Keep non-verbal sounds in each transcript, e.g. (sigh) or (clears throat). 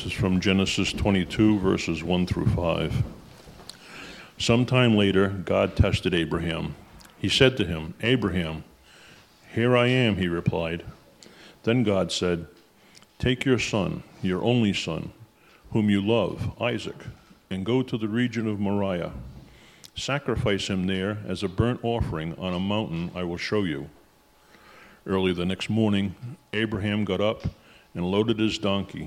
This is from Genesis 22, verses 1 through 5. Sometime later, God tested Abraham. He said to him, Abraham, here I am, he replied. Then God said, Take your son, your only son, whom you love, Isaac, and go to the region of Moriah. Sacrifice him there as a burnt offering on a mountain I will show you. Early the next morning, Abraham got up and loaded his donkey.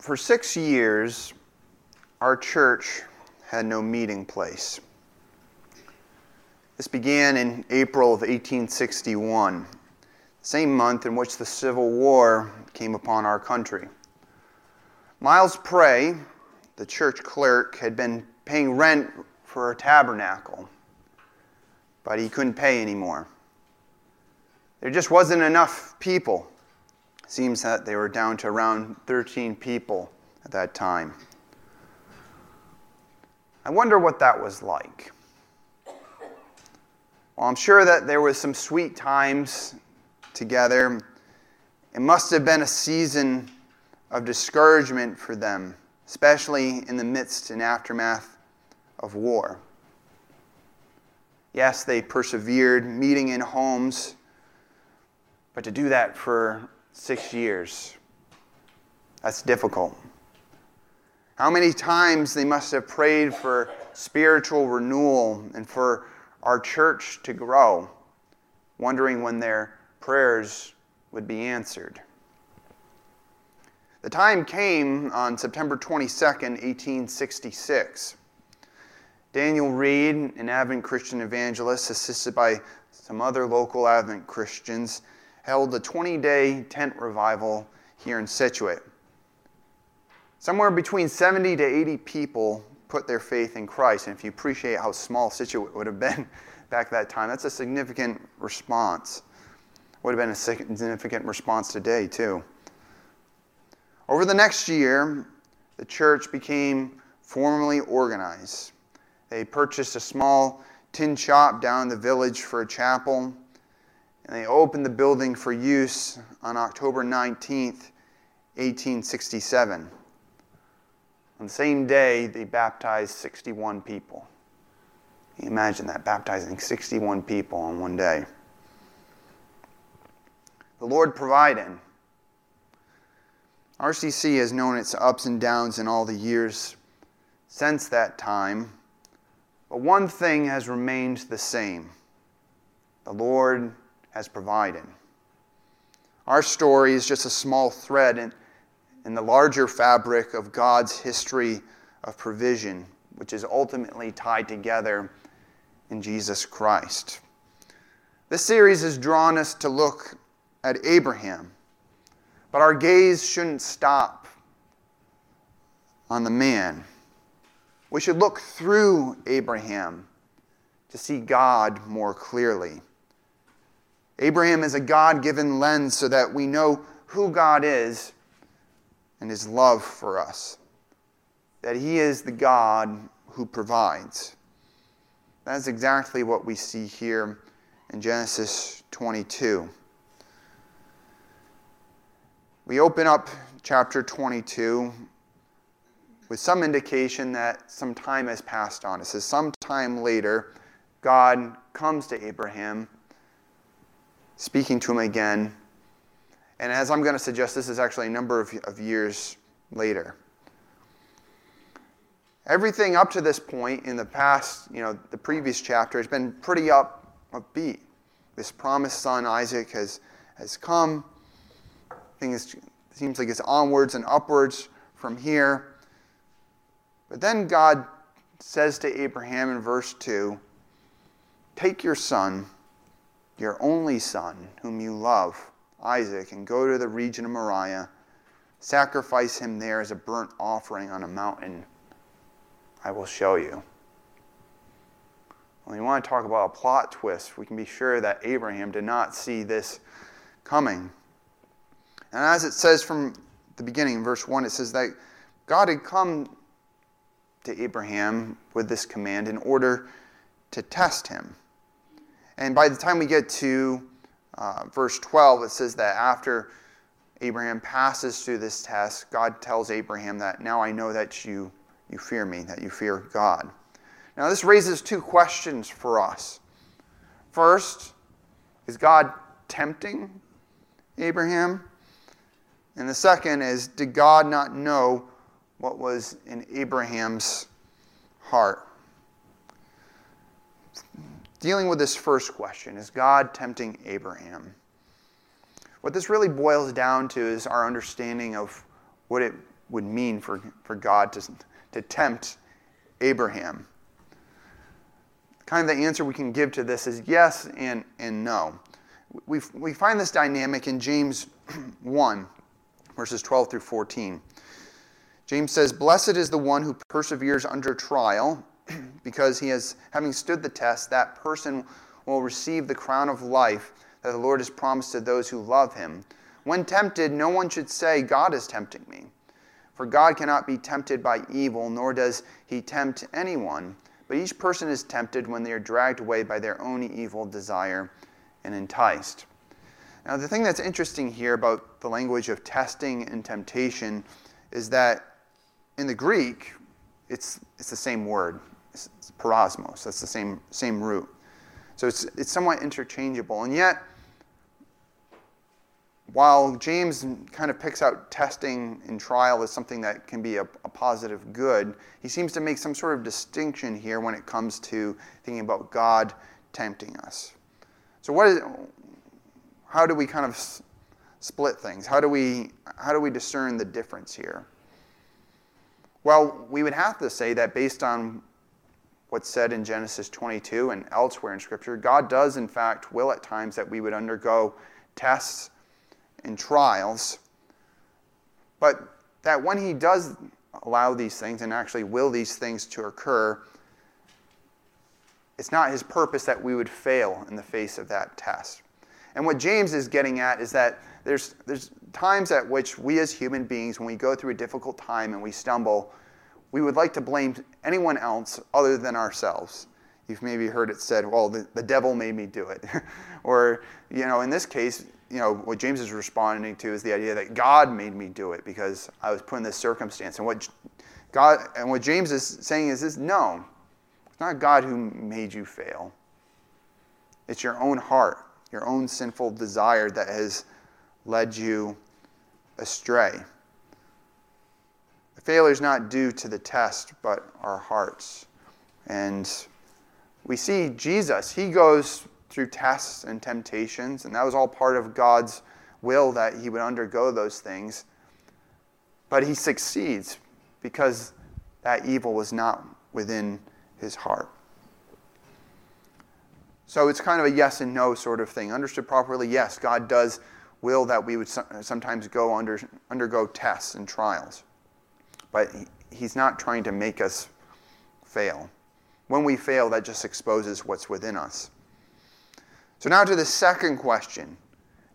For six years, our church had no meeting place. This began in April of 1861, the same month in which the Civil War came upon our country. Miles Pray, the church clerk, had been paying rent for a tabernacle, but he couldn't pay anymore. There just wasn't enough people seems that they were down to around 13 people at that time. I wonder what that was like. Well, I'm sure that there was some sweet times together. It must have been a season of discouragement for them, especially in the midst and aftermath of war. Yes, they persevered, meeting in homes, but to do that for six years. That's difficult. How many times they must have prayed for spiritual renewal and for our church to grow, wondering when their prayers would be answered. The time came on September 22nd, 1866. Daniel Reed, an Advent Christian evangelist, assisted by some other local Advent Christians, held a 20 day tent revival here in Scituate. Somewhere between 70 to 80 people put their faith in Christ. And if you appreciate how small Scituate would have been (laughs) back that time, that's a significant response. Would have been a significant response today, too. Over the next year, the church became formally organized. They purchased a small tin shop down in the village for a chapel and they opened the building for use on October 19th, 1867. On the same day, they baptized 61 people. Can you imagine that, baptizing 61 people on one day? The Lord provided. RCC has known its ups and downs in all the years since that time, but one thing has remained the same. The Lord has provided. Our story is just a small thread in, in the larger fabric of God's history of provision, which is ultimately tied together in Jesus Christ. This series has drawn us to look at Abraham, but our gaze shouldn't stop on the man. We should look through Abraham to see God more clearly. Abraham is a God given lens so that we know who God is and his love for us. That he is the God who provides. That's exactly what we see here in Genesis 22. We open up chapter 22 with some indication that some time has passed on. It says, sometime later, God comes to Abraham, speaking to him again. And as I'm going to suggest, this is actually a number of, of years later. Everything up to this point in the past, you know, the previous chapter has been pretty up, upbeat. This promised son, Isaac, has, has come. Things seems like it's onwards and upwards from here. But then God says to Abraham in verse 2 Take your son, your only son, whom you love, Isaac, and go to the region of Moriah. Sacrifice him there as a burnt offering on a mountain. I will show you. When you want to talk about a plot twist, we can be sure that Abraham did not see this coming. And as it says from the beginning, in verse 1, it says that God had come to Abraham with this command in order to test him. And by the time we get to uh, verse 12, it says that after Abraham passes through this test, God tells Abraham that now I know that you, you fear me, that you fear God. Now, this raises two questions for us. First, is God tempting Abraham? And the second is, did God not know what was in Abraham's heart? Dealing with this first question, is God tempting Abraham? What this really boils down to is our understanding of what it would mean for, for God to, to tempt Abraham. Kind of the answer we can give to this is yes and, and no. We, we find this dynamic in James (clears throat) 1, verses 12 through 14. James says, Blessed is the one who perseveres under trial, (clears throat) because he has, having stood the test, that person will receive the crown of life that the Lord has promised to those who love him. When tempted, no one should say, God is tempting me. For God cannot be tempted by evil, nor does he tempt anyone. But each person is tempted when they are dragged away by their own evil desire and enticed. Now, the thing that's interesting here about the language of testing and temptation is that in the Greek, it's, it's the same word. Peirasmos. That's the same, same root. So it's, it's somewhat interchangeable. And yet, while James kind of picks out testing and trial as something that can be a, a, positive good, he seems to make some sort of distinction here when it comes to thinking about God tempting us. So, what is, how do we kind of s- split things? How do we how do we discern the difference here? Well, we would have to say that based on what's said in Genesis 22 and elsewhere in Scripture, God does in fact will at times that we would undergo tests and trials, but that when He does allow these things and actually will these things to occur, it's not His purpose that we would fail in the face of that test. And what James is getting at is that there's, there's times at which we as human beings, when we go through a difficult time and we stumble, we would like to blame anyone else other than ourselves. You've maybe heard it said, well, the, the devil made me do it. (laughs) or, you know, in this case, you know, what James is responding to is the idea that God made me do it because I was put in this circumstance. And what God and what James is saying is this no, it's not God who made you fail. It's your own heart your own sinful desire that has led you astray. Failure is not due to the test, but our hearts. And we see Jesus, he goes through tests and temptations, and that was all part of God's will that he would undergo those things. But he succeeds because that evil was not within his heart. So it's kind of a yes and no sort of thing. Understood properly, yes, God does will that we would sometimes go under, undergo tests and trials. But He's not trying to make us fail. When we fail, that just exposes what's within us. So now to the second question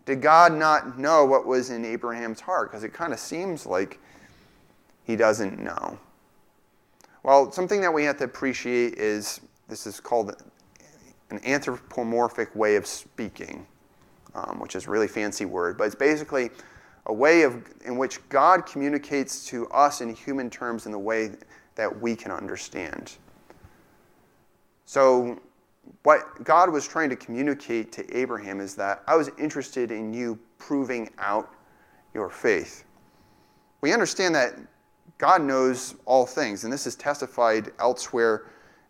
Did God not know what was in Abraham's heart? Because it kind of seems like he doesn't know. Well, something that we have to appreciate is this is called an anthropomorphic way of speaking, um, which is a really fancy word, but it's basically a way of, in which God communicates to us in human terms in the way that we can understand. So, what God was trying to communicate to Abraham is that I was interested in you proving out your faith. We understand that God knows all things, and this is testified elsewhere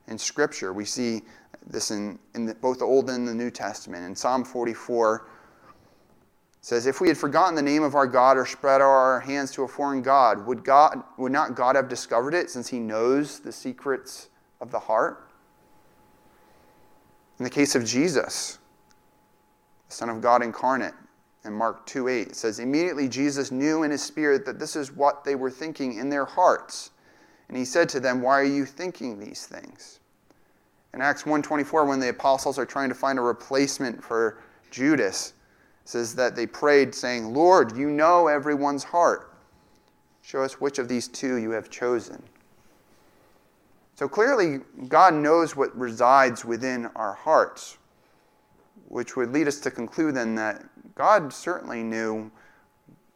in Scripture. We see this in, in the, both the Old and the New Testament. In Psalm 44, says, If we had forgotten the name of our God or spread our hands to a foreign God, would, God, would not God have discovered it since he knows the secrets of the heart? In the case of Jesus, the Son of God incarnate, in Mark 2 8, it says, Immediately Jesus knew in his spirit that this is what they were thinking in their hearts. And he said to them, Why are you thinking these things? In Acts 1:24, when the apostles are trying to find a replacement for Judas, says that they prayed, saying, Lord, you know everyone's heart. Show us which of these two you have chosen. So clearly, God knows what resides within our hearts, which would lead us to conclude then that God certainly knew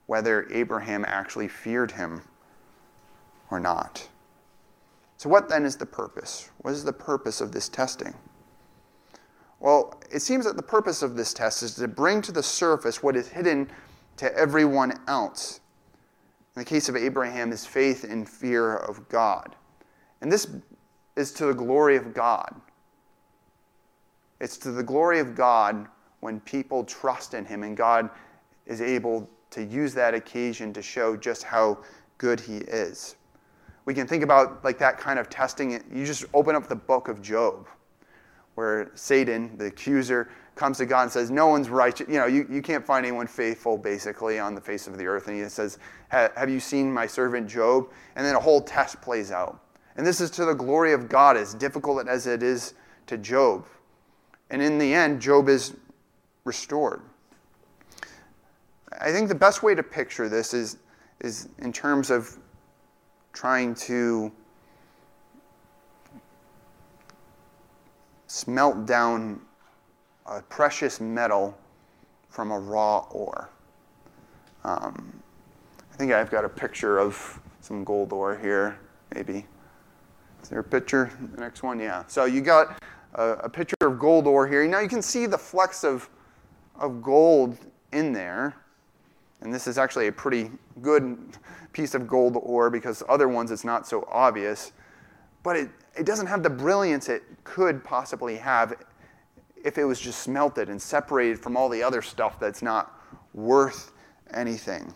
whether Abraham actually feared him or not. So, what then is the purpose? What is the purpose of this testing? Well, it seems that the purpose of this test is to bring to the surface what is hidden to everyone else. In the case of Abraham, his faith and fear of God. And this is to the glory of God. It's to the glory of God when people trust in him and God is able to use that occasion to show just how good he is. We can think about like that kind of testing. You just open up the book of Job where Satan, the accuser, comes to God and says, No one's righteous. You know, you, you can't find anyone faithful, basically, on the face of the earth. And he says, Have you seen my servant Job? And then a whole test plays out. And this is to the glory of God, as difficult as it is to Job. And in the end, Job is restored. I think the best way to picture this is, is in terms of trying to smelt down a precious metal from a raw ore. Um, I think I've got a picture of some gold ore here, maybe. Is there a picture? The next one, yeah. So you got a, a picture of gold ore here. Now you can see the flecks of, of gold in there. And this is actually a pretty good piece of gold ore because other ones it's not so obvious. But it, it doesn't have the brilliance it could possibly have if it was just smelted and separated from all the other stuff that's not worth anything.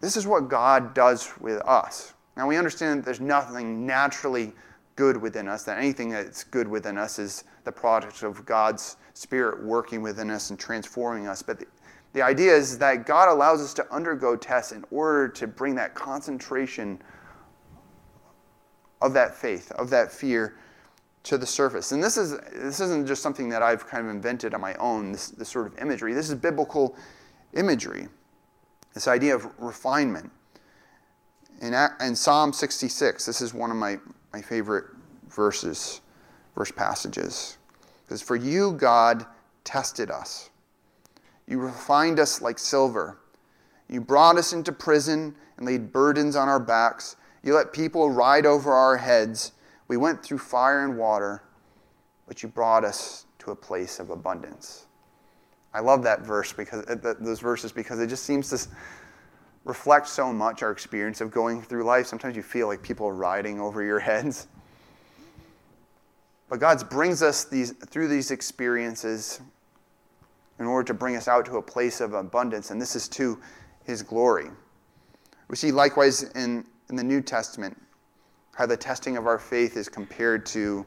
This is what God does with us. Now we understand that there's nothing naturally good within us, that anything that's good within us is the product of God's Spirit working within us and transforming us. But the, the idea is that God allows us to undergo tests in order to bring that concentration of that faith, of that fear to the surface. And this, is, this isn't just something that I've kind of invented on my own, this, this sort of imagery. This is biblical imagery, this idea of refinement. In, in Psalm 66, this is one of my, my favorite verses, verse passages. Because for you, God, tested us. You refined us like silver. You brought us into prison and laid burdens on our backs. You let people ride over our heads. We went through fire and water, but you brought us to a place of abundance. I love that verse because uh, those verses because it just seems to reflect so much our experience of going through life. Sometimes you feel like people are riding over your heads. But God brings us these, through these experiences in order to bring us out to a place of abundance, and this is to His glory. We see likewise in in the New Testament, how the testing of our faith is compared to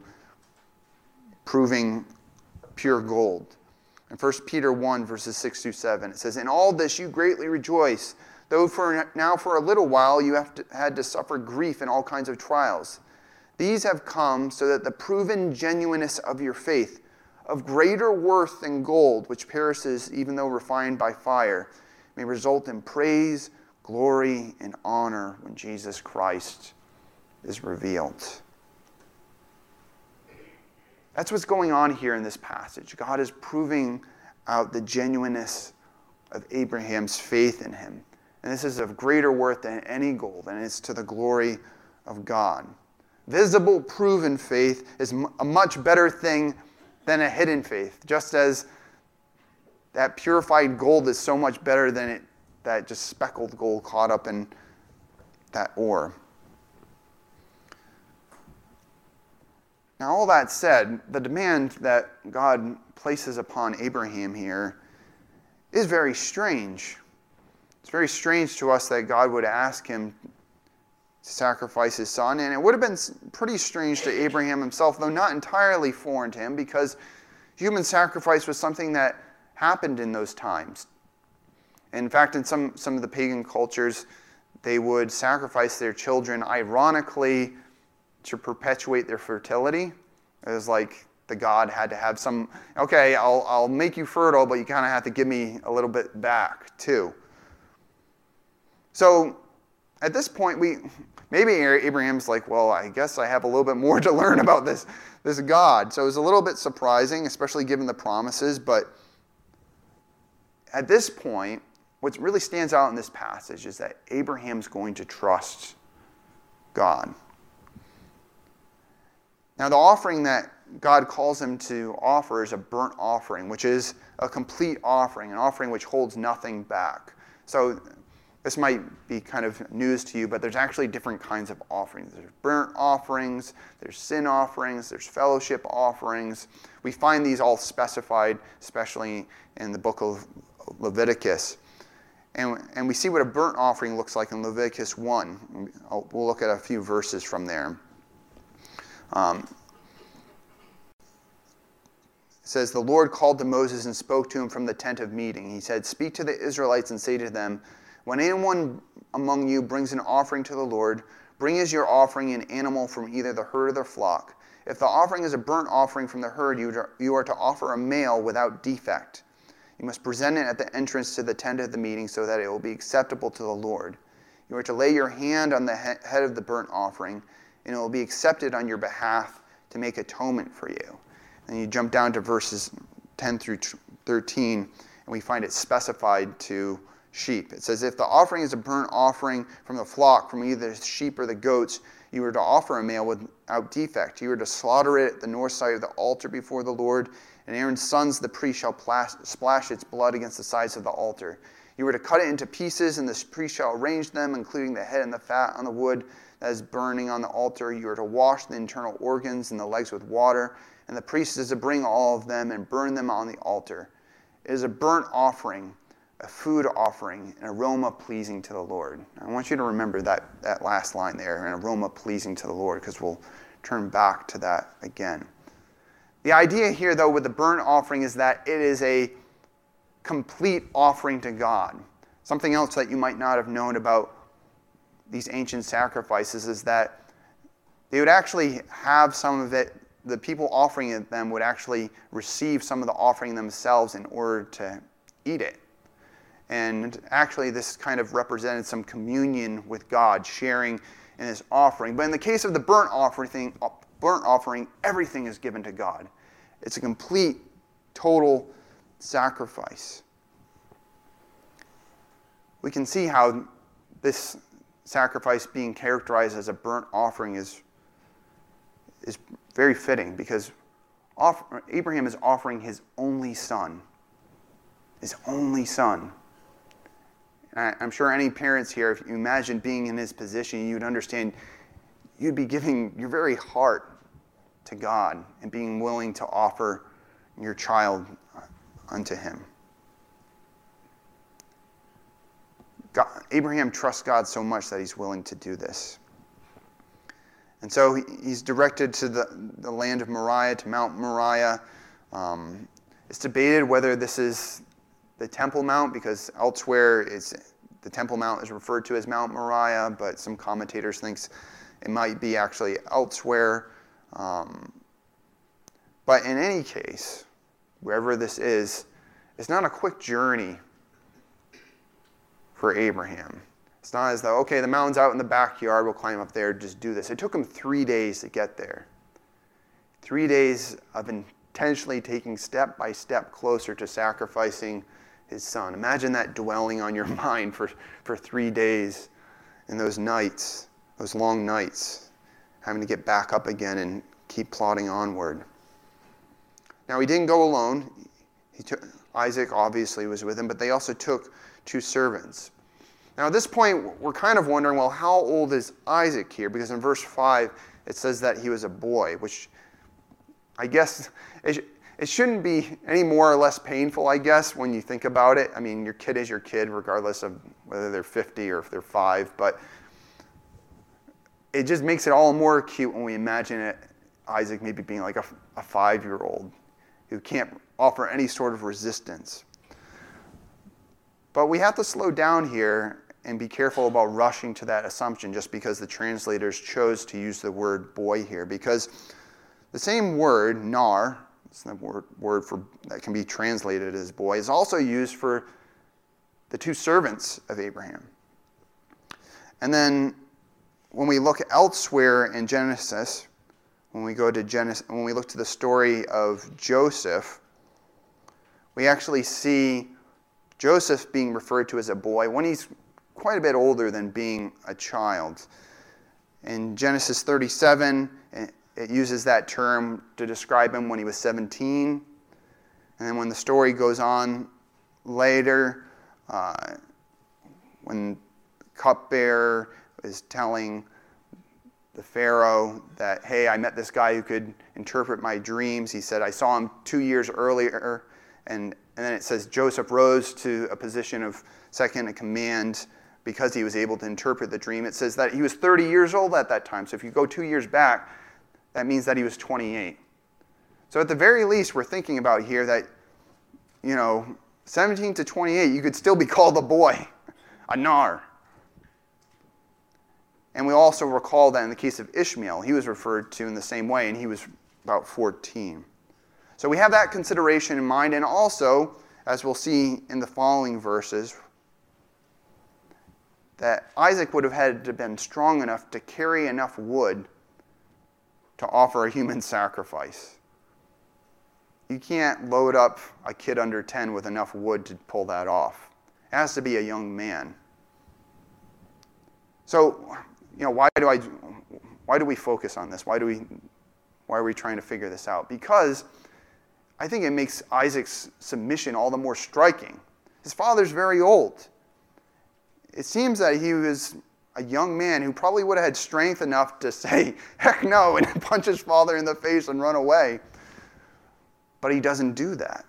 proving pure gold. In 1 Peter 1, verses 6 through 7, it says, In all this you greatly rejoice, though for now for a little while you have to, had to suffer grief in all kinds of trials. These have come so that the proven genuineness of your faith, of greater worth than gold, which perishes even though refined by fire, may result in praise glory and honor when Jesus Christ is revealed. That's what's going on here in this passage. God is proving out the genuineness of Abraham's faith in him. And this is of greater worth than any gold, and it's to the glory of God. visible, proven faith is a much better thing than a hidden faith. Just as that purified gold is so much better than it, that just speckled gold caught up in that ore. Now, all that said, the demand that God places upon Abraham here is very strange. It's very strange to us that God would ask him to sacrifice his son, and it would have been pretty strange to Abraham himself, though not entirely foreign to him, because human sacrifice was something that happened in those times. In fact, in some, some of the pagan cultures, they would sacrifice their children, ironically, to perpetuate their fertility. It was like the god had to have some, okay, I'll, I'll make you fertile, but you kind of have to give me a little bit back, too. So at this point, we maybe Abraham's like, well, I guess I have a little bit more (laughs) to learn about this, this God. So it was a little bit surprising, especially given the promises. But at this point, what really stands out in this passage is that Abraham's going to trust God. Now, the offering that God calls him to offer is a burnt offering, which is a complete offering, an offering which holds nothing back. So, this might be kind of news to you, but there's actually different kinds of offerings. There's burnt offerings, there's sin offerings, there's fellowship offerings. We find these all specified, especially in the book of Leviticus. And, and we see what a burnt offering looks like in Leviticus 1. We'll look at a few verses from there. Um, it says, The Lord called to Moses and spoke to him from the tent of meeting. He said, Speak to the Israelites and say to them, When anyone among you brings an offering to the Lord, bring as your offering an animal from either the herd or the flock. If the offering is a burnt offering from the herd, you are to offer a male without defect. You must present it at the entrance to the tent of the meeting so that it will be acceptable to the Lord. You are to lay your hand on the head of the burnt offering, and it will be accepted on your behalf to make atonement for you. And you jump down to verses 10 through 13, and we find it specified to sheep. It says, If the offering is a burnt offering from the flock, from either the sheep or the goats, you are to offer a male without defect. You are to slaughter it at the north side of the altar before the Lord and Aaron's sons, the priest, shall splash its blood against the sides of the altar. You were to cut it into pieces, and the priest shall arrange them, including the head and the fat on the wood that is burning on the altar. You are to wash the internal organs and the legs with water, and the priest is to bring all of them and burn them on the altar. It is a burnt offering, a food offering, an aroma pleasing to the Lord. I want you to remember that, that last line there, an aroma pleasing to the Lord, because we'll turn back to that again. The idea here, though, with the burnt offering is that it is a complete offering to God. Something else that you might not have known about these ancient sacrifices is that they would actually have some of it, the people offering it them would actually receive some of the offering themselves in order to eat it. And actually, this kind of represented some communion with God, sharing in this offering. But in the case of the burnt offering, burnt offering, everything is given to God. It's a complete, total sacrifice. We can see how this sacrifice being characterized as a burnt offering is, is very fitting because Abraham is offering his only son. His only son. And I'm sure any parents here, if you imagine being in his position, you'd understand you'd be giving your very heart to God and being willing to offer your child unto Him. God, Abraham trusts God so much that he's willing to do this. And so he's directed to the, the land of Moriah, to Mount Moriah. Um, it's debated whether this is the Temple Mount because elsewhere it's, the Temple Mount is referred to as Mount Moriah, but some commentators think it might be actually elsewhere. Um, but in any case, wherever this is, it's not a quick journey for Abraham. It's not as though, okay, the mountain's out in the backyard, we'll climb up there, just do this. It took him three days to get there. Three days of intentionally taking step by step closer to sacrificing his son. Imagine that dwelling on your (laughs) mind for, for three days in those nights, those long nights having to get back up again and keep plodding onward. Now, he didn't go alone. He took, Isaac obviously was with him, but they also took two servants. Now, at this point, we're kind of wondering well, how old is Isaac here? Because in verse 5, it says that he was a boy, which I guess (laughs) it, it shouldn't be any more or less painful, I guess, when you think about it. I mean, your kid is your kid, regardless of whether they're 50 or if they're five, but it just makes it all more acute when we imagine it, Isaac maybe being like a, a five year old who can't offer any sort of resistance. But we have to slow down here and be careful about rushing to that assumption just because the translators chose to use the word boy here. Because the same word, nar, it's the word, word for, that can be translated as boy, is also used for the two servants of Abraham. And then when we look elsewhere in Genesis, when we go to Genesis, when we look to the story of Joseph, we actually see Joseph being referred to as a boy when he's quite a bit older than being a child. In Genesis 37, it uses that term to describe him when he was 17. And then when the story goes on later, uh, when cupbearer is telling the Pharaoh that, hey, I met this guy who could interpret my dreams. He said, I saw him two years earlier. And, and then it says Joseph rose to a position of second in command because he was able to interpret the dream. It says that he was 30 years old at that time. So if you go two years back, that means that he was 28. So at the very least, we're thinking about here that, you know, 17 to 28, you could still be called a boy, (laughs) a nar. And we also recall that in the case of Ishmael, he was referred to in the same way, and he was about 14. So we have that consideration in mind, and also, as we'll see in the following verses, that Isaac would have had to have been strong enough to carry enough wood to offer a human (laughs) sacrifice. You can't load up a kid under 10 with enough wood to pull that off. It has to be a young man. So, you know, why do I why do we focus on this? Why do we why are we trying to figure this out? Because I think it makes Isaac's submission all the more striking. His father's very old. It seems that he was a young man who probably would have had strength enough to say, (laughs) heck no, and (laughs) punch his father in the face and run away. But he doesn't do that.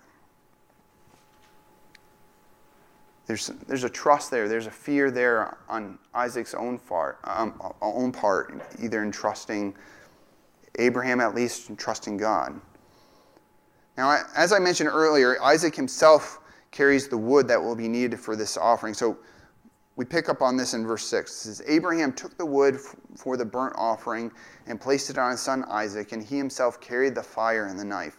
There's, there's a trust there, there's a fear there on Isaac's own part, um, own part, either in trusting Abraham at least, and trusting God. Now, as I mentioned earlier, Isaac himself carries the wood that will be needed for this offering. So we pick up on this in verse 6. It says, Abraham took the wood for the burnt offering and placed it on his son Isaac, and he himself carried the fire and the knife.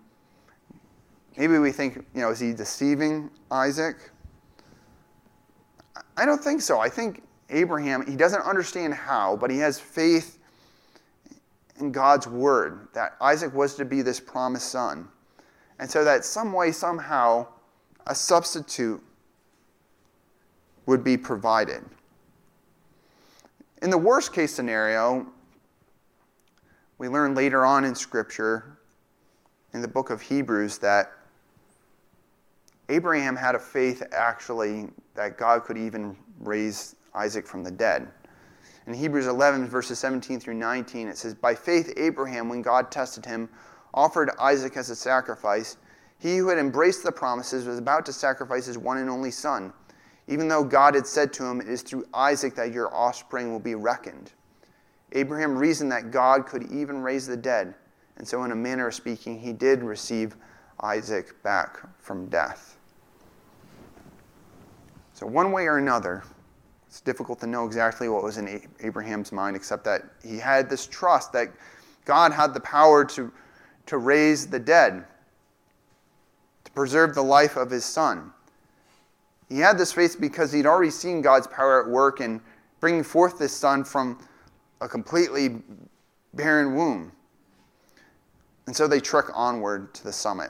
maybe we think, you know, is he deceiving Isaac? I don't think so. I think Abraham, he doesn't understand how, but he has faith in God's word that Isaac was to be this promised son. And so that some way, somehow, a substitute would be provided. In the worst case scenario, we learn later on in Scripture, in the book of Hebrews, that Abraham had a faith actually that God could even raise Isaac from the dead. In Hebrews 11, verses 17 through 19, it says, By faith, Abraham, when God tested him, offered Isaac as a sacrifice. He who had embraced the promises was about to sacrifice his one and only son even though God had said to him, It is through Isaac that your offspring will be reckoned. Abraham reasoned that God could even raise the dead, and so, in a manner of speaking, he did receive Isaac back from death. So, one way or another, it's difficult to know exactly what was in Abraham's mind, except that he had this trust that God had the power to, to raise the dead, to preserve the life of his son. He had this faith because he'd already seen God's power at work in bringing forth this son from a completely barren womb. And so they trek onward to the summit.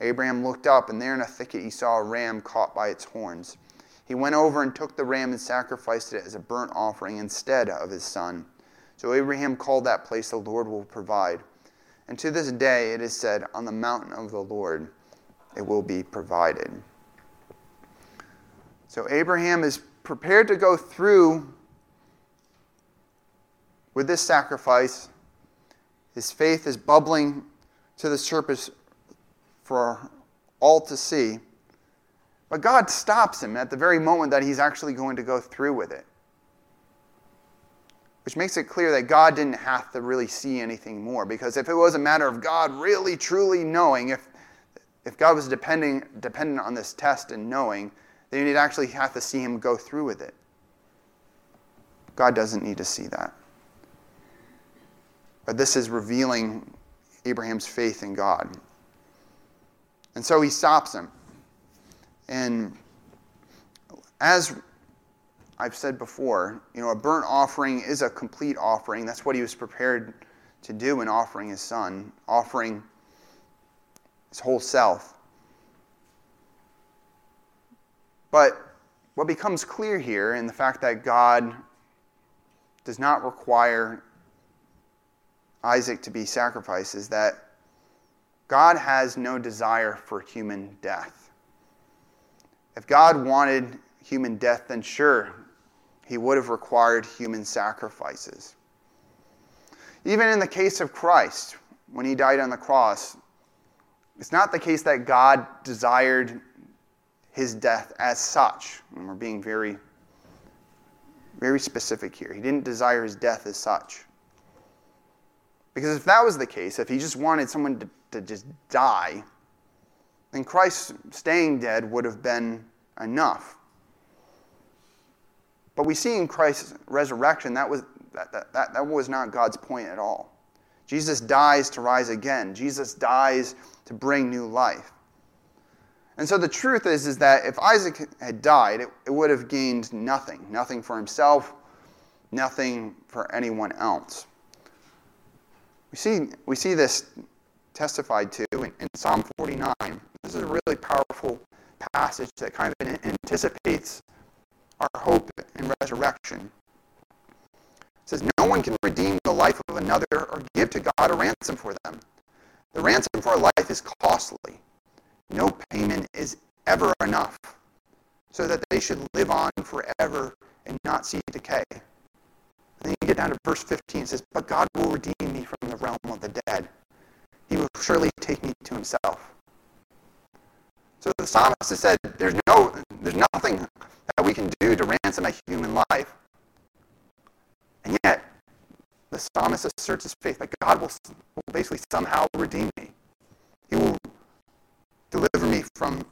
Abraham looked up, and there in a thicket he saw a ram caught by its horns. He went over and took the ram and sacrificed it as a burnt offering instead of his son. So Abraham called that place the Lord will provide. And to this day it is said, On the mountain of the Lord it will be provided. So Abraham is prepared to go through with this sacrifice. His faith is bubbling to the surface for all to see. But God stops him at the very moment that he's actually going to go through with it. Which makes it clear that God didn't have to really see anything more. Because if it was a matter of God really, truly knowing, if, if God was depending, dependent on this test and knowing, then you'd actually have to see him go through with it. God doesn't need to see that. But this is revealing Abraham's faith in God. And so he stops him. And as I've said before, you know, a burnt offering is a complete offering. That's what he was prepared to do in offering his son, offering his whole self. But what becomes clear here in the fact that God does not require Isaac to be sacrificed is that God has no desire for human death. If God wanted human death, then sure, he would have required human sacrifices. Even in the case of Christ, when he died on the cross, it's not the case that God desired his death as such. And we're being very, very specific here. He didn't desire his death as such. Because if that was the case, if he just wanted someone to to just die, then Christ staying dead would have been enough. But we see in Christ's resurrection that was, that, that, that, that was not God's point at all. Jesus dies to rise again. Jesus dies to bring new life. And so the truth is, is that if Isaac had died, it, it would have gained nothing. Nothing for himself, nothing for anyone else. We see, we see this testified to in, in Psalm 49. This is a really powerful passage that kind of anticipates our hope in resurrection. It says, No one can redeem the life of another or give to God a ransom for them. The ransom for a life is costly. No payment is ever enough, so that they should live on forever and not see decay. And then you get down to verse 15, it says, But God will redeem me from the realm of the dead he will surely take me to himself. So the psalmist has said, there's, no, there's nothing that we can do to ransom a human life. And yet, the psalmist asserts his faith that God will, will basically somehow redeem me. He will deliver me from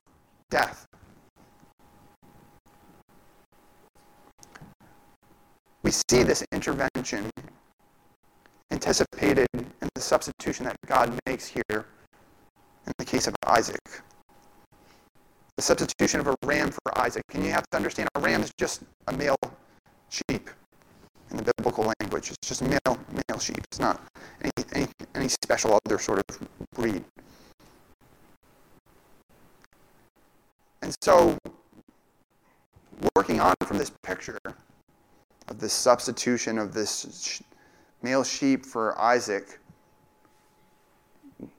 death. We see this intervention anticipated in the substitution that God makes here in the case of Isaac. The substitution of a ram for Isaac. And you have to understand a ram is just a male sheep in the biblical language. It's just male male sheep. It's not any, any, any special other sort of breed. And so, working on from this picture of this substitution of this male sheep for Isaac,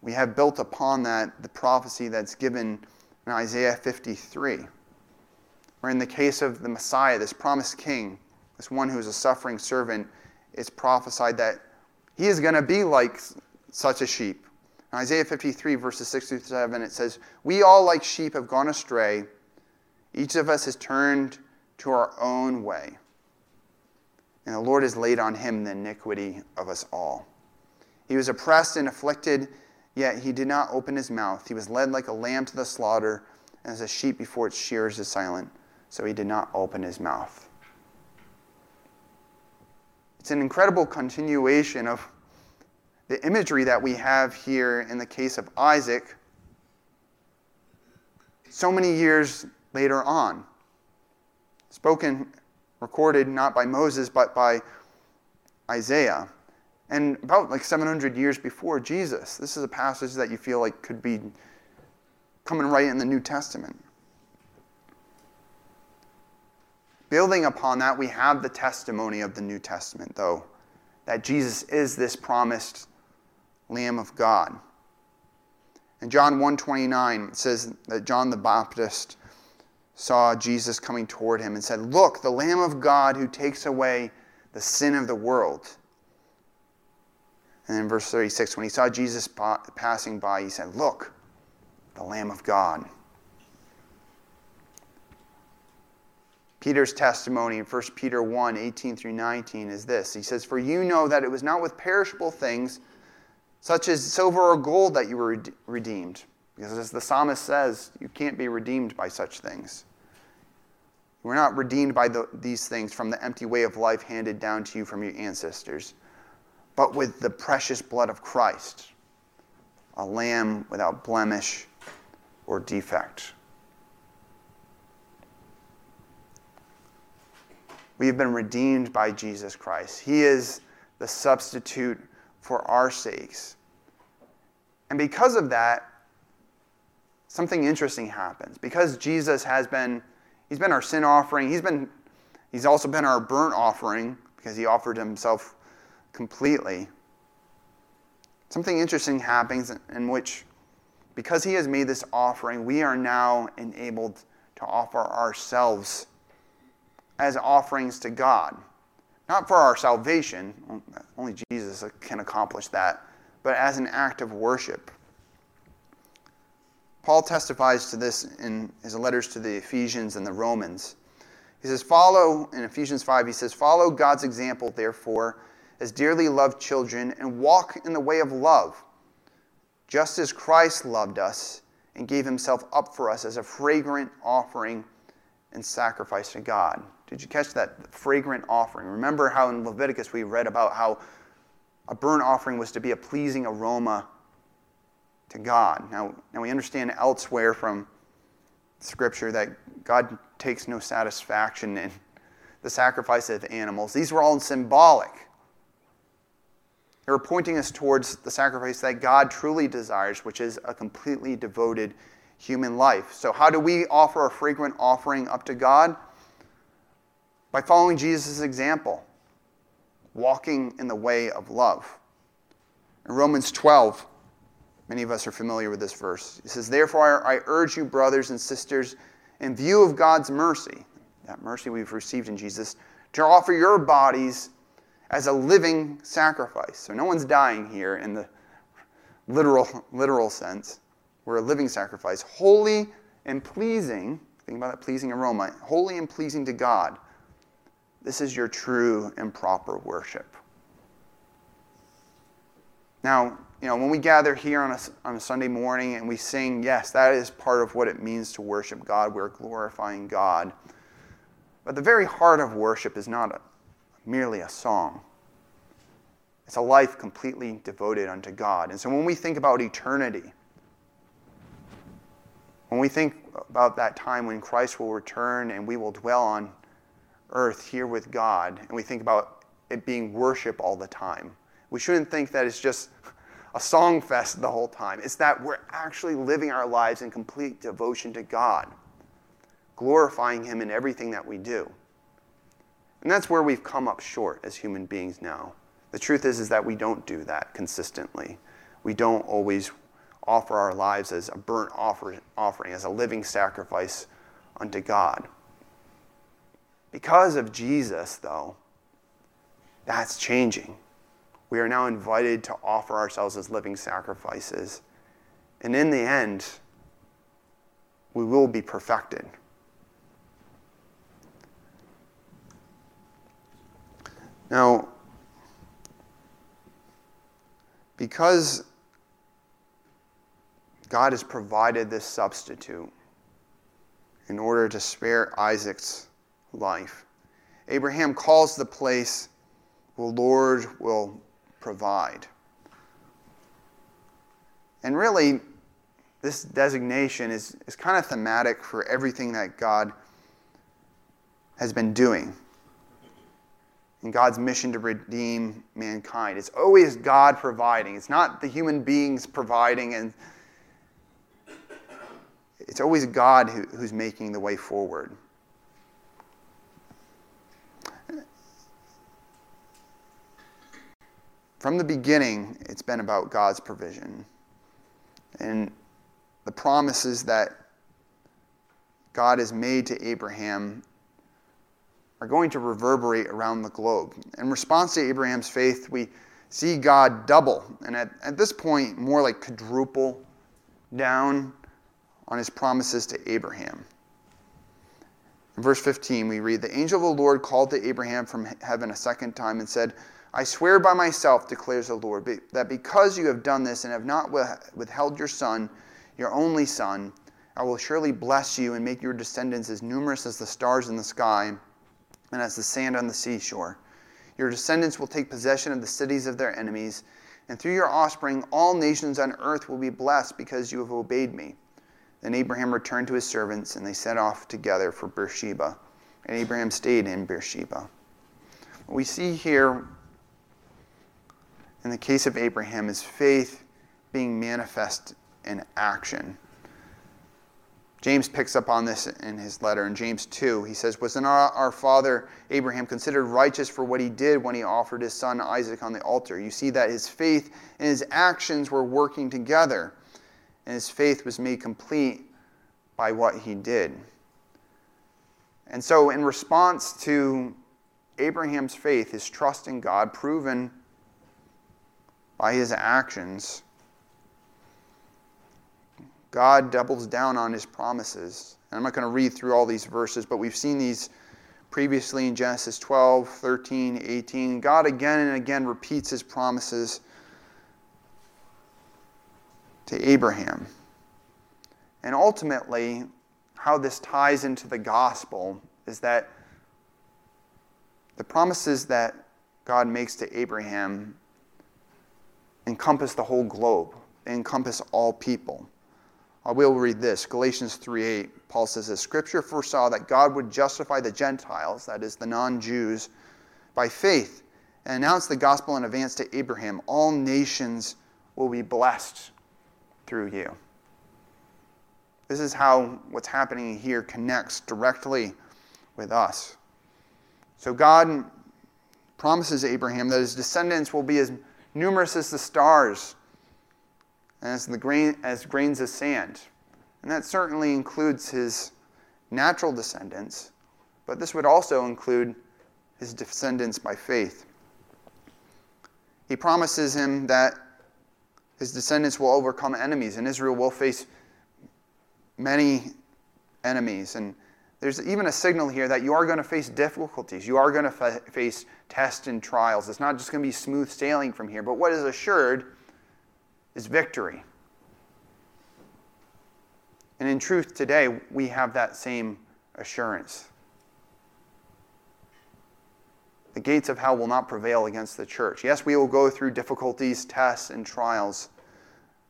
we have built upon that the prophecy that's given in Isaiah 53. Where in the case of the Messiah, this promised king, this one who is a suffering servant, it's prophesied that he is going to be like such a sheep, In Isaiah 53, verses 6 through 7, it says, We all, like sheep, have gone astray. Each of us has turned to our own way. And the Lord has laid on him the iniquity of us all. He was oppressed and afflicted, yet he did not open his mouth. He was led like a lamb to the slaughter, and as a sheep before its shearers is silent, so he did not open his mouth. It's an incredible continuation of the imagery that we have here in the case of Isaac so many years later on. Spoken, recorded not by Moses, but by Isaiah. And about like 700 years before Jesus. This is a passage that you feel like could be coming right in the New Testament. Building upon that, we have the testimony of the New Testament, though, that Jesus is this promised Lamb of God. In John 1:29 it says that John the Baptist saw Jesus coming toward him and said, "Look, the Lamb of God who takes away the sin of the world." And in verse 36, when he saw Jesus passing by, he said, Look, the Lamb of God. Peter's testimony in 1 Peter 1 18 through 19 is this He says, For you know that it was not with perishable things such as silver or gold that you were redeemed. Because as the psalmist says, you can't be redeemed by such things. Were not redeemed by the, these things from the empty way of life handed down to you from your ancestors, but with the precious blood of Christ, a lamb without blemish or defect. We have been redeemed by Jesus Christ. He is the substitute for our sakes. And because of that, something interesting happens. Because Jesus has been, he's been our sin offering, he's been, he's also been our burnt offering because he offered himself completely. Something interesting happens in which, because he has made this offering, we are now enabled to offer ourselves as offerings to God. Not for our salvation, only Jesus can accomplish that, but as an act of worship. Paul testifies to this in his letters to the Ephesians and the Romans. He says, Follow, in Ephesians 5, he says, Follow God's example, therefore, as dearly loved children, and walk in the way of love, just as Christ loved us and gave himself up for us as a fragrant offering and sacrifice to God. Did you catch that fragrant offering? Remember how in Leviticus we read about how a burnt offering was to be a pleasing aroma to God. Now, now we understand elsewhere from Scripture that God takes no satisfaction in the sacrifice of animals. These were all symbolic. They were pointing us towards the sacrifice that God truly desires, which is a completely devoted human life. So, how do we offer a fragrant offering up to God? by following Jesus' example, walking in the way of love. In Romans 12, many of us are familiar with this verse. It says, Therefore, I urge you, brothers and sisters, in view of God's mercy, that mercy we've received in Jesus, to offer your bodies as a living sacrifice. So no one's dying here in the literal, literal sense. We're a living sacrifice, holy and pleasing. Think about that pleasing aroma. Holy and pleasing to God. This is your true and proper worship. Now, you know, when we gather here on a, on a Sunday morning and we sing, yes, that is part of what it means to worship God. We're glorifying God. But the very heart of worship is not a, merely a song, it's a life completely devoted unto God. And so when we think about eternity, when we think about that time when Christ will return and we will dwell on earth here with God and we think about it being worship all the time, we shouldn't think that it's just a song fest the whole time. It's that we're actually living our lives in complete devotion to God, glorifying Him in everything that we do. And that's where we've come up short as human beings now. The truth is, is that we don't do that consistently. We don't always offer our lives as a burnt offering, as a living sacrifice unto God. Because of Jesus, though, that's changing. We are now invited to offer ourselves as living sacrifices. And in the end, we will be perfected. Now, because God has provided this substitute in order to spare Isaac's life, Abraham calls the place the Lord will provide. And really, this designation is, is kind of thematic for everything that God has been doing in God's mission to redeem mankind. It's always God providing. It's not the human beings providing, and it's always God who, who's making the way forward. From the beginning, it's been about God's provision. And the promises that God has made to Abraham are going to reverberate around the globe. In response to Abraham's faith, we see God double, and at, at this point, more like quadruple down on his promises to Abraham. In verse 15, we read The angel of the Lord called to Abraham from heaven a second time and said, I swear by myself, declares the Lord, that because you have done this and have not withheld your son, your only son, I will surely bless you and make your descendants as numerous as the stars in the sky and as the sand on the seashore. Your descendants will take possession of the cities of their enemies, and through your offspring, all nations on earth will be blessed because you have obeyed me. Then Abraham returned to his servants, and they set off together for Beersheba. And Abraham stayed in Beersheba. We see here in the case of Abraham is faith being manifest in action. James picks up on this in his letter in James 2. He says, Was not our father Abraham considered righteous for what he did when he offered his son Isaac on the altar? You see that his faith and his actions were working together, and his faith was made complete by what he did. And so, in response to Abraham's faith, his trust in God, proven by his actions, God doubles down on his promises. And I'm not going to read through all these verses, but we've seen these previously in Genesis 12, 13, 18. God again and again repeats his promises to Abraham. And ultimately, how this ties into the gospel is that the promises that God makes to Abraham encompass the whole globe, encompass all people. I will read this Galatians 3 8. Paul says this Scripture foresaw that God would justify the Gentiles, that is, the non Jews, by faith and announce the gospel in advance to Abraham. All nations will be blessed through you. This is how what's happening here connects directly with us. So God promises Abraham that his descendants will be as numerous as the stars as, the grain, as grains of sand. And that certainly includes his natural descendants, but this would also include his descendants by faith. He promises him that his descendants will overcome enemies, and Israel will face many enemies. And there's even a signal here that you are going to face difficulties. You are going to fa- face tests and trials. It's not just going to be smooth sailing from here, but what is assured is victory. And in truth, today, we have that same assurance. The gates of hell will not prevail against the church. Yes, we will go through difficulties, tests, and trials,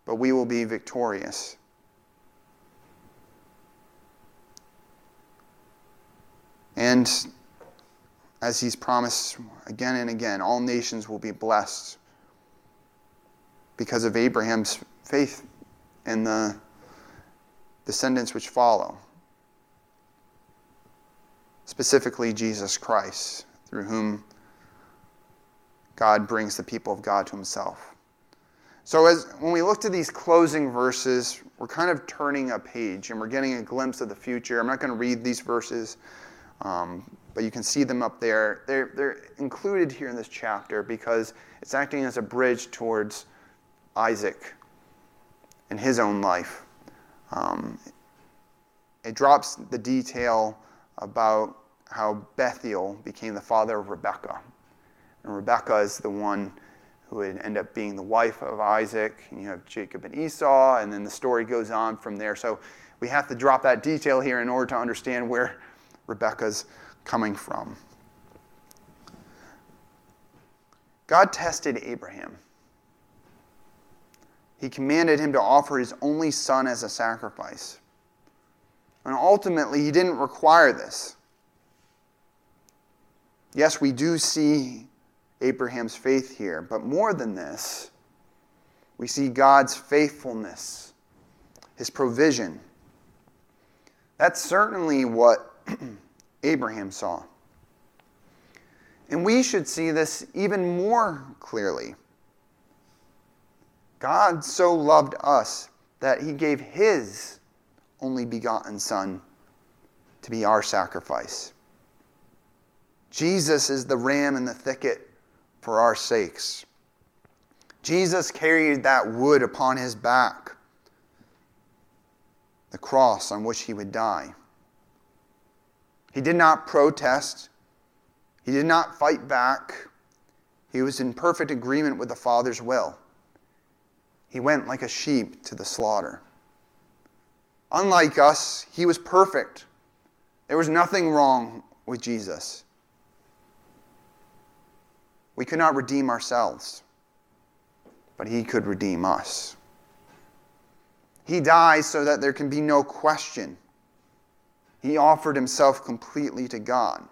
but we will be victorious. And as he's promised again and again, all nations will be blessed because of Abraham's faith and the descendants which follow, specifically Jesus Christ, through whom God brings the people of God to himself. So as when we look to these closing verses, we're kind of turning a page and we're getting a glimpse of the future. I'm not going to read these verses, um, but you can see them up there. They're, they're included here in this chapter because it's acting as a bridge towards Isaac and his own life. Um, it drops the detail about how Bethuel became the father of Rebekah. And Rebekah is the one who would end up being the wife of Isaac. And you have Jacob and Esau, and then the story goes on from there. So we have to drop that detail here in order to understand where Rebekah's coming from. God tested Abraham. He commanded him to offer his only son as a sacrifice. And ultimately, he didn't require this. Yes, we do see Abraham's faith here, but more than this, we see God's faithfulness, his provision. That's certainly what (clears throat) Abraham saw. And we should see this even more clearly. God so loved us that he gave his only begotten Son to be our sacrifice. Jesus is the ram in the thicket for our sakes. Jesus carried that wood upon his back, the cross on which he would die. He did not protest, he did not fight back. He was in perfect agreement with the Father's will. He went like a sheep to the slaughter. Unlike us, he was perfect. There was nothing wrong with Jesus. We could not redeem ourselves, but he could redeem us. He dies so that there can be no question. He offered himself completely to God.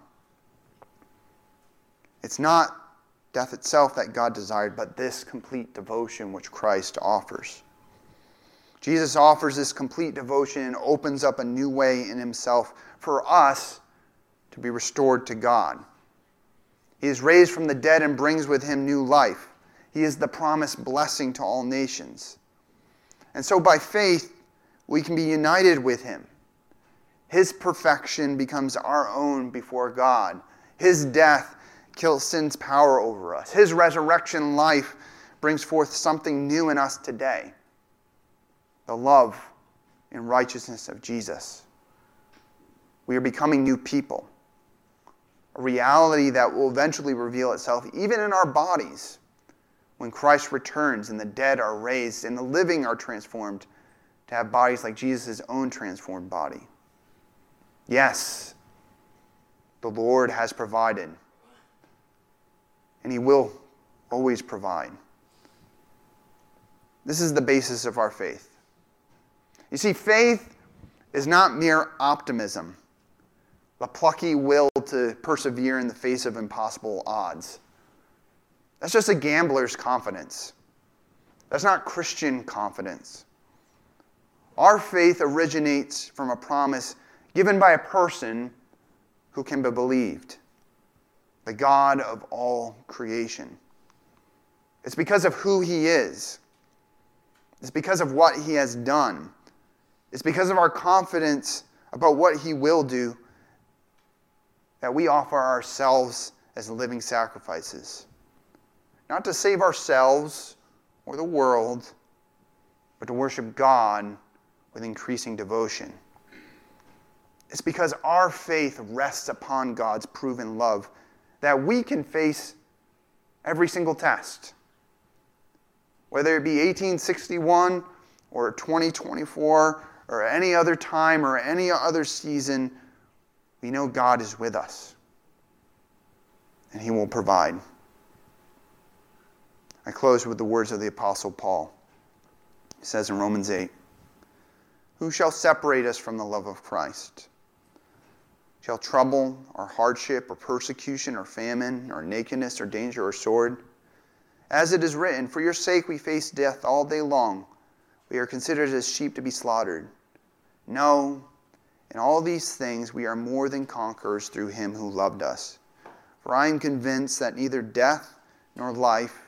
It's not death itself that God desired, but this complete devotion which Christ offers. Jesus offers this complete devotion and opens up a new way in himself for us to be restored to God. He is raised from the dead and brings with him new life. He is the promised blessing to all nations. And so by faith, we can be united with him. His perfection becomes our own before God. His death kills sin's power over us. His resurrection life brings forth something new in us today the love and righteousness of Jesus. We are becoming new people, a reality that will eventually reveal itself even in our bodies when Christ returns and the dead are raised and the living are transformed to have bodies like Jesus' own transformed body. Yes, the Lord has provided and He will always provide. This is the basis of our faith. You see, faith is not mere optimism, the plucky will to persevere in the face of impossible odds. That's just a gambler's confidence. That's not Christian confidence. Our faith originates from a promise given by a person who can be believed the God of all creation. It's because of who he is. It's because of what he has done. It's because of our confidence about what he will do that we offer ourselves as living sacrifices. Not to save ourselves or the world, but to worship God with increasing devotion. It's because our faith rests upon God's proven love that we can face every single test. Whether it be 1861 or 2024 or any other time or any other season, we know God is with us and He will provide. I close with the words of the Apostle Paul. He says in Romans 8 Who shall separate us from the love of Christ? Shall trouble or hardship or persecution or famine or nakedness or danger or sword? As it is written, For your sake we face death all day long. We are considered as sheep to be slaughtered. No, in all these things we are more than conquerors through him who loved us. For I am convinced that neither death nor life,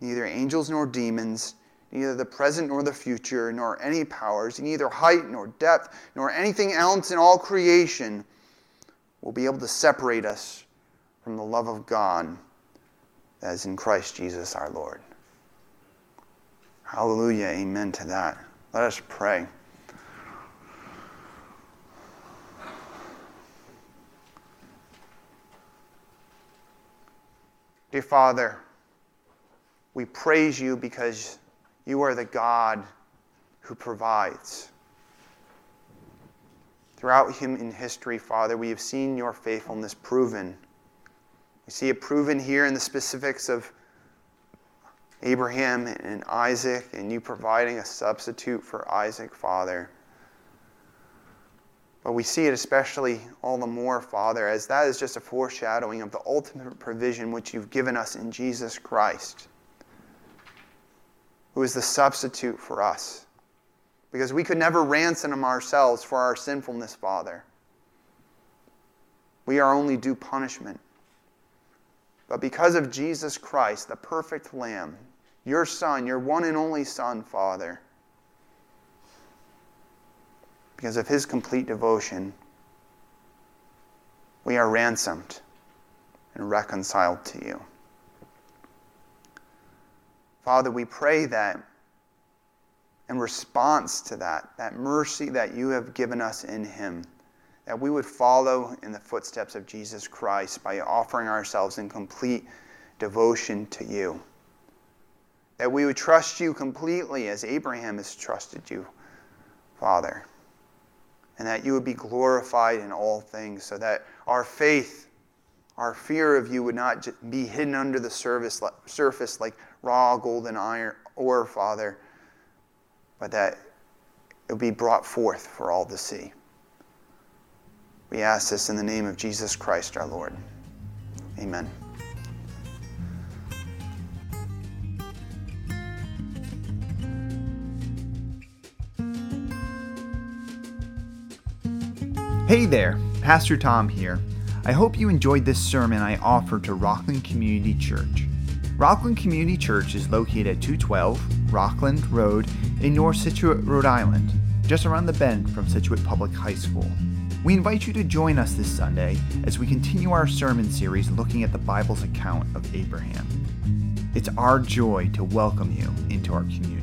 neither angels nor demons, neither the present nor the future, nor any powers, neither height nor depth, nor anything else in all creation will be able to separate us from the love of God that is in Christ Jesus our Lord. Hallelujah. Amen to that. Let us pray. Dear Father, we praise you because you are the God who provides. Throughout human history, Father, we have seen your faithfulness proven. We see it proven here in the specifics of Abraham and Isaac, and you providing a substitute for Isaac, Father. But we see it especially all the more, Father, as that is just a foreshadowing of the ultimate provision which you've given us in Jesus Christ, who is the substitute for us. Because we could never ransom ourselves for our sinfulness, Father. We are only due punishment. But because of Jesus Christ, the perfect Lamb, your Son, your one and only Son, Father, because of his complete devotion, we are ransomed and reconciled to you. Father, we pray that in response to that, that mercy that you have given us in him, that we would follow in the footsteps of Jesus Christ by offering ourselves in complete devotion to you. That we would trust you completely as Abraham has trusted you, Father and that you would be glorified in all things, so that our faith, our fear of you would not be hidden under the surface, like raw golden iron ore, Father, but that it would be brought forth for all to see. We ask this in the name of Jesus Christ our Lord. Amen. Hey there, Pastor Tom here. I hope you enjoyed this sermon I offered to Rockland Community Church. Rockland Community Church is located at 212 Rockland Road in North Scituate, Rhode Island, just around the bend from Scituate Public High School. We invite you to join us this Sunday as we continue our sermon series looking at the Bible's account of Abraham. It's our joy to welcome you into our community.